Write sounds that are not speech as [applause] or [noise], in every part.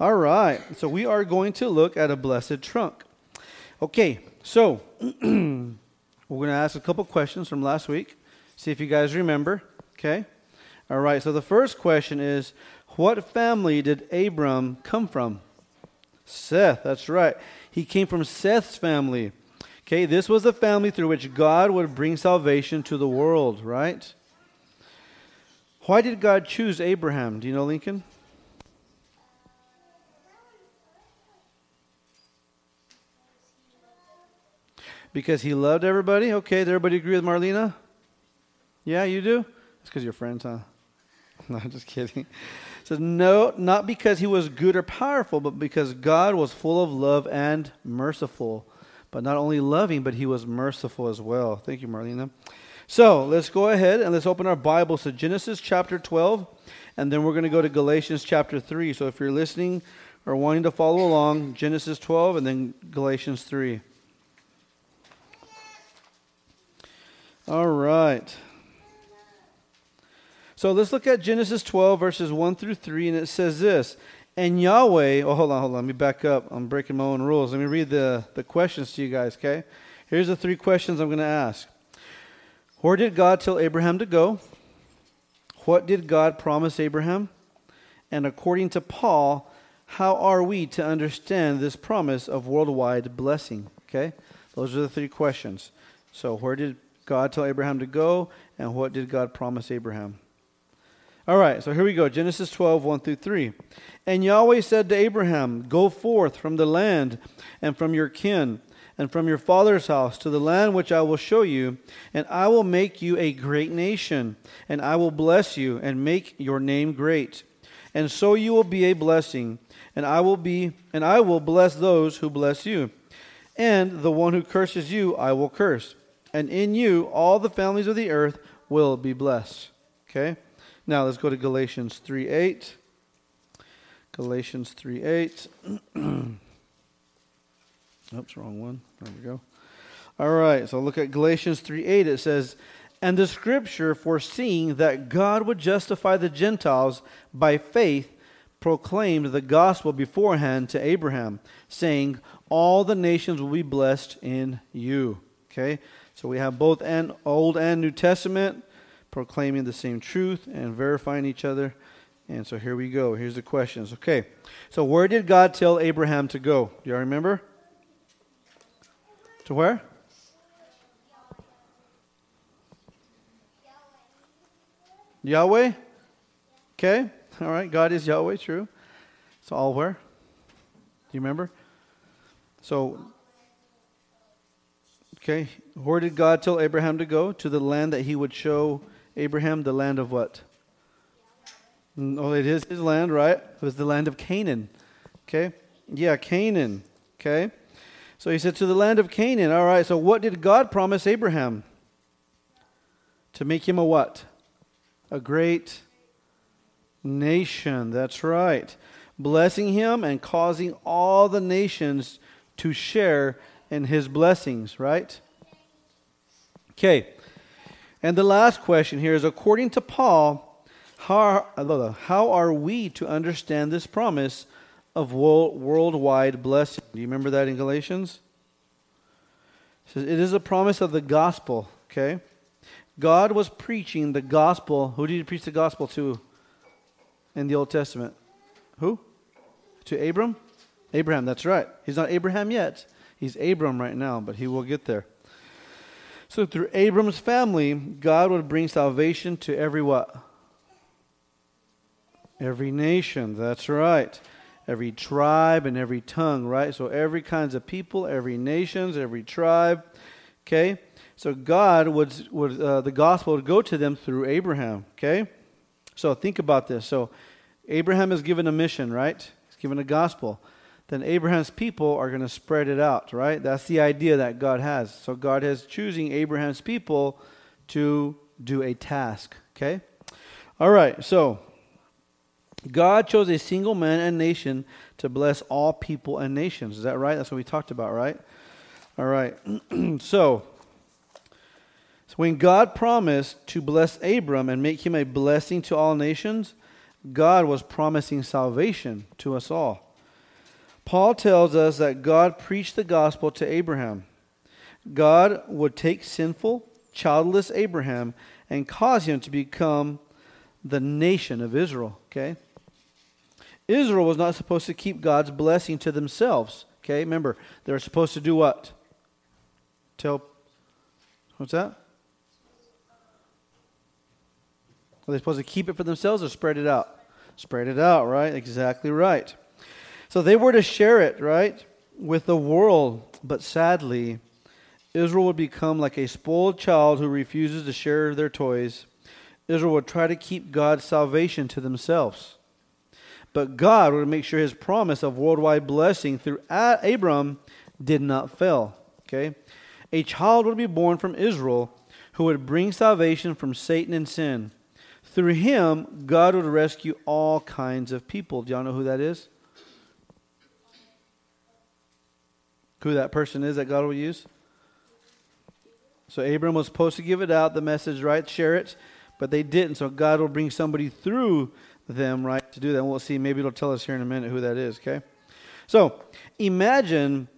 All right. So we are going to look at a blessed trunk. Okay. So [clears throat] we're going to ask a couple questions from last week. See if you guys remember. Okay. All right. So the first question is What family did Abram come from? Seth. That's right. He came from Seth's family. Okay. This was the family through which God would bring salvation to the world, right? Why did God choose Abraham? Do you know, Lincoln? Because he loved everybody? Okay, does everybody agree with Marlena? Yeah, you do? It's because you're friends, huh? [laughs] No, I'm just kidding. It says, no, not because he was good or powerful, but because God was full of love and merciful. But not only loving, but he was merciful as well. Thank you, Marlena. So let's go ahead and let's open our Bibles to Genesis chapter 12, and then we're going to go to Galatians chapter 3. So if you're listening or wanting to follow along, Genesis 12 and then Galatians 3. All right. So let's look at Genesis 12, verses 1 through 3, and it says this. And Yahweh, oh, hold on, hold on, let me back up. I'm breaking my own rules. Let me read the, the questions to you guys, okay? Here's the three questions I'm going to ask Where did God tell Abraham to go? What did God promise Abraham? And according to Paul, how are we to understand this promise of worldwide blessing? Okay? Those are the three questions. So, where did God tell Abraham to go, and what did God promise Abraham? All right, so here we go Genesis 12, 1 through 3. And Yahweh said to Abraham, Go forth from the land and from your kin and from your father's house to the land which I will show you, and I will make you a great nation, and I will bless you and make your name great. And so you will be a blessing, and I will be and I will bless those who bless you. And the one who curses you I will curse and in you all the families of the earth will be blessed. Okay? Now let's go to Galatians 3 8. Galatians 3 8. [clears throat] Oops, wrong one. There we go. All right, so look at Galatians 3 8. It says, And the scripture, foreseeing that God would justify the Gentiles by faith, proclaimed the gospel beforehand to Abraham, saying, All the nations will be blessed in you. Okay? So we have both and Old and New Testament proclaiming the same truth and verifying each other. And so here we go. Here's the questions. Okay. So where did God tell Abraham to go? Do y'all remember? To where? Yahweh? Okay. All right. God is Yahweh, true. So all where? Do you remember? So Okay, where did God tell Abraham to go? To the land that he would show Abraham, the land of what? Mm, oh, it is his land, right? It was the land of Canaan. Okay? Yeah, Canaan. Okay? So he said, To the land of Canaan. All right, so what did God promise Abraham? To make him a what? A great nation. That's right. Blessing him and causing all the nations to share and his blessings, right? Okay. And the last question here is according to Paul, how, how are we to understand this promise of worldwide blessing? Do you remember that in Galatians? It says it is a promise of the gospel, okay? God was preaching the gospel. Who did he preach the gospel to in the Old Testament? Who? To Abram? Abraham, that's right. He's not Abraham yet. He's Abram right now, but he will get there. So through Abram's family, God would bring salvation to every what? Every nation. That's right. Every tribe and every tongue, right? So every kinds of people, every nations, every tribe. Okay? So God would, would uh, the gospel would go to them through Abraham. Okay? So think about this. So Abraham is given a mission, right? He's given a gospel then Abraham's people are going to spread it out, right? That's the idea that God has. So God is choosing Abraham's people to do a task, okay? All right, so God chose a single man and nation to bless all people and nations. Is that right? That's what we talked about, right? All right. [clears throat] so, so when God promised to bless Abram and make him a blessing to all nations, God was promising salvation to us all. Paul tells us that God preached the gospel to Abraham. God would take sinful, childless Abraham and cause him to become the nation of Israel. Okay? Israel was not supposed to keep God's blessing to themselves. Okay? Remember, they were supposed to do what? Tell. What's that? Are they supposed to keep it for themselves or spread it out? Spread it out, right? Exactly right. So they were to share it, right, with the world. But sadly, Israel would become like a spoiled child who refuses to share their toys. Israel would try to keep God's salvation to themselves. But God would make sure his promise of worldwide blessing through Abram did not fail. Okay? A child would be born from Israel who would bring salvation from Satan and sin. Through him, God would rescue all kinds of people. Do y'all know who that is? Who that person is that God will use? So Abram was supposed to give it out, the message, right? Share it, but they didn't. So God will bring somebody through them, right, to do that. And we'll see. Maybe it'll tell us here in a minute who that is, okay? So imagine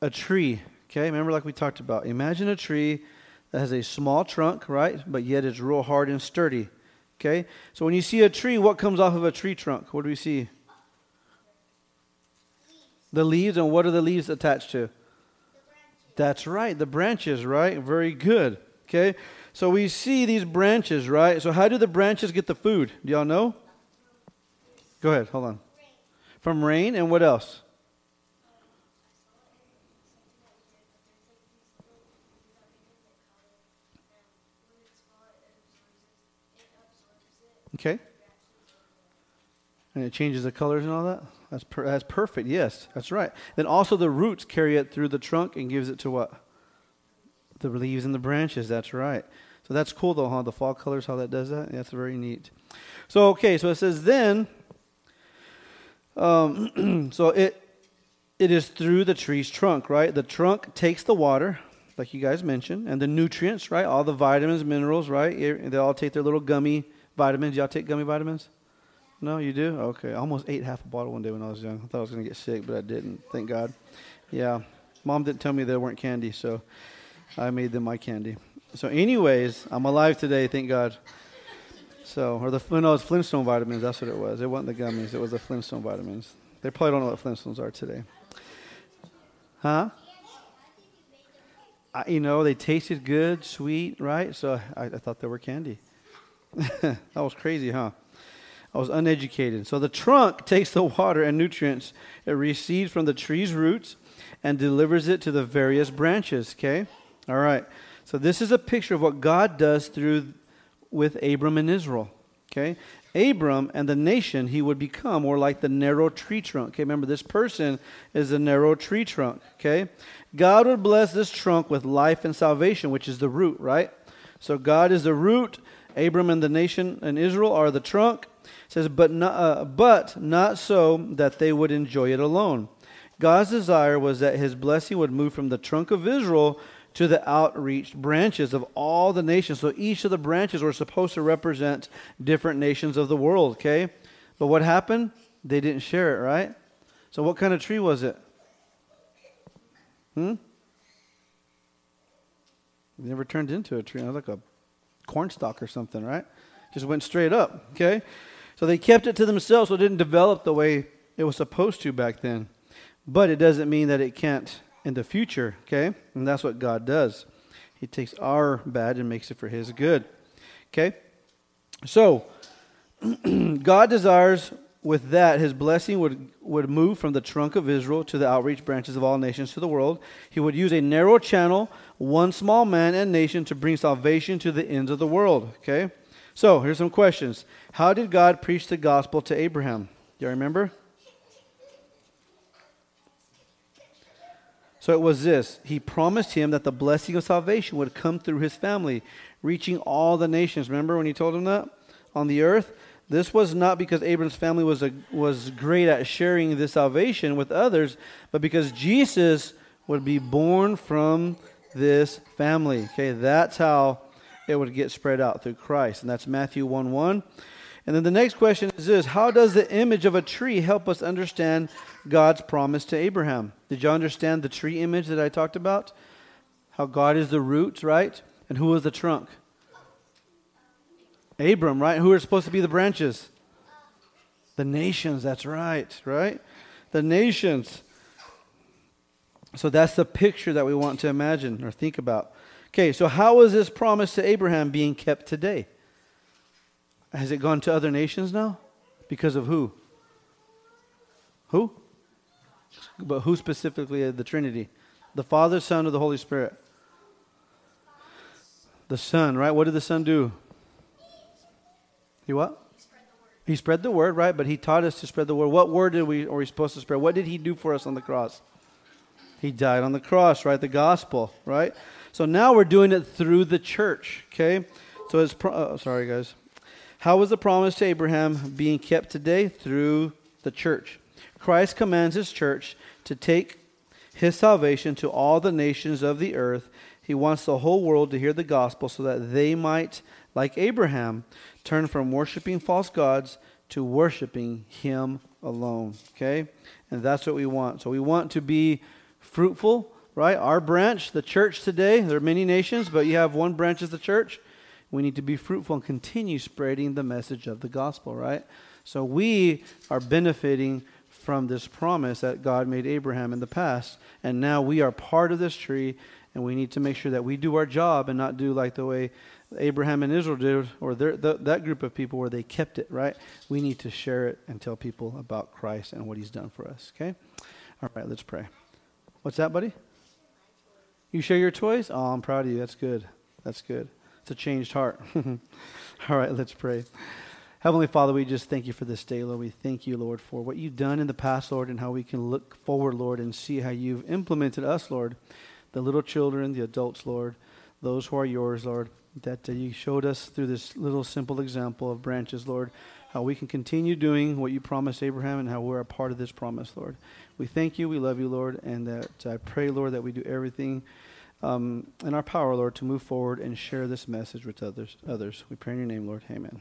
a tree, okay? Remember, like we talked about. Imagine a tree that has a small trunk, right, but yet it's real hard and sturdy, okay? So when you see a tree, what comes off of a tree trunk? What do we see? The leaves, and what are the leaves attached to? That's right, the branches, right? Very good. Okay? So we see these branches, right? So how do the branches get the food? Do y'all know? Go ahead, hold on. From rain and what else? Okay. And it changes the colors and all that? That's, per, that's perfect. Yes, that's right. Then also the roots carry it through the trunk and gives it to what? The leaves and the branches. That's right. So that's cool though, huh? The fall colors, how that does that. That's very neat. So okay, so it says then. Um, [clears throat] so it it is through the tree's trunk, right? The trunk takes the water, like you guys mentioned, and the nutrients, right? All the vitamins, minerals, right? They all take their little gummy vitamins. Y'all take gummy vitamins? No, you do? Okay. I almost ate half a bottle one day when I was young. I thought I was going to get sick, but I didn't. Thank God. Yeah. Mom didn't tell me they weren't candy, so I made them my candy. So, anyways, I'm alive today, thank God. So, or the no, it's Flintstone vitamins. That's what it was. It wasn't the gummies. It was the Flintstone vitamins. They probably don't know what Flintstones are today. Huh? I, you know, they tasted good, sweet, right? So I, I thought they were candy. [laughs] that was crazy, huh? I was uneducated. So the trunk [laughs] takes the water and nutrients it receives from the tree's roots and delivers it to the various branches. Okay? All right. So this is a picture of what God does through with Abram and Israel. Okay? Abram and the nation he would become were like the narrow tree trunk. Okay, remember this person is a narrow tree trunk. Okay? God would bless this trunk with life and salvation, which is the root, right? So God is the root. Abram and the nation and Israel are the trunk says, but not, uh, but not so that they would enjoy it alone. God's desire was that his blessing would move from the trunk of Israel to the outreached branches of all the nations. So each of the branches were supposed to represent different nations of the world, okay? But what happened? They didn't share it, right? So what kind of tree was it? Hmm? It never turned into a tree. It like a cornstalk or something, right? Just went straight up, okay? So they kept it to themselves, so it didn't develop the way it was supposed to back then. But it doesn't mean that it can't in the future, okay? And that's what God does. He takes our bad and makes it for His good, okay? So, [clears throat] God desires with that His blessing would, would move from the trunk of Israel to the outreach branches of all nations to the world. He would use a narrow channel, one small man and nation, to bring salvation to the ends of the world, okay? So, here's some questions. How did God preach the gospel to Abraham? Do you remember? So it was this He promised him that the blessing of salvation would come through his family, reaching all the nations. Remember when he told him that? On the earth? This was not because Abraham's family was, a, was great at sharing this salvation with others, but because Jesus would be born from this family. Okay, that's how it would get spread out through Christ. And that's Matthew 1 1. And then the next question is this How does the image of a tree help us understand God's promise to Abraham? Did you understand the tree image that I talked about? How God is the root, right? And who is the trunk? Abram, right? Who are supposed to be the branches? The nations, that's right, right? The nations. So that's the picture that we want to imagine or think about. Okay, so how is this promise to Abraham being kept today? Has it gone to other nations now? Because of who? Who? But who specifically? Uh, the Trinity. The Father, Son, or the Holy Spirit? The Son, right? What did the Son do? He what? He spread the word, right? But he taught us to spread the word. What word did we are we supposed to spread? What did he do for us on the cross? He died on the cross, right? The gospel, right? So now we're doing it through the church, okay? So it's pro- oh, sorry guys. How was the promise to Abraham being kept today? Through the church. Christ commands his church to take his salvation to all the nations of the earth. He wants the whole world to hear the gospel so that they might, like Abraham, turn from worshiping false gods to worshiping him alone. Okay? And that's what we want. So we want to be fruitful, right? Our branch, the church today, there are many nations, but you have one branch as the church. We need to be fruitful and continue spreading the message of the gospel, right? So we are benefiting from this promise that God made Abraham in the past. And now we are part of this tree, and we need to make sure that we do our job and not do like the way Abraham and Israel did, or the, that group of people where they kept it, right? We need to share it and tell people about Christ and what he's done for us, okay? All right, let's pray. What's that, buddy? You share your toys? Oh, I'm proud of you. That's good. That's good. It's a changed heart. [laughs] All right, let's pray. Heavenly Father, we just thank you for this day, Lord. We thank you, Lord, for what you've done in the past, Lord, and how we can look forward, Lord, and see how you've implemented us, Lord, the little children, the adults, Lord, those who are yours, Lord, that uh, you showed us through this little simple example of branches, Lord, how we can continue doing what you promised Abraham and how we're a part of this promise, Lord. We thank you, we love you, Lord, and that I pray, Lord, that we do everything um, in our power, Lord, to move forward and share this message with others. Others, we pray in your name, Lord. Amen.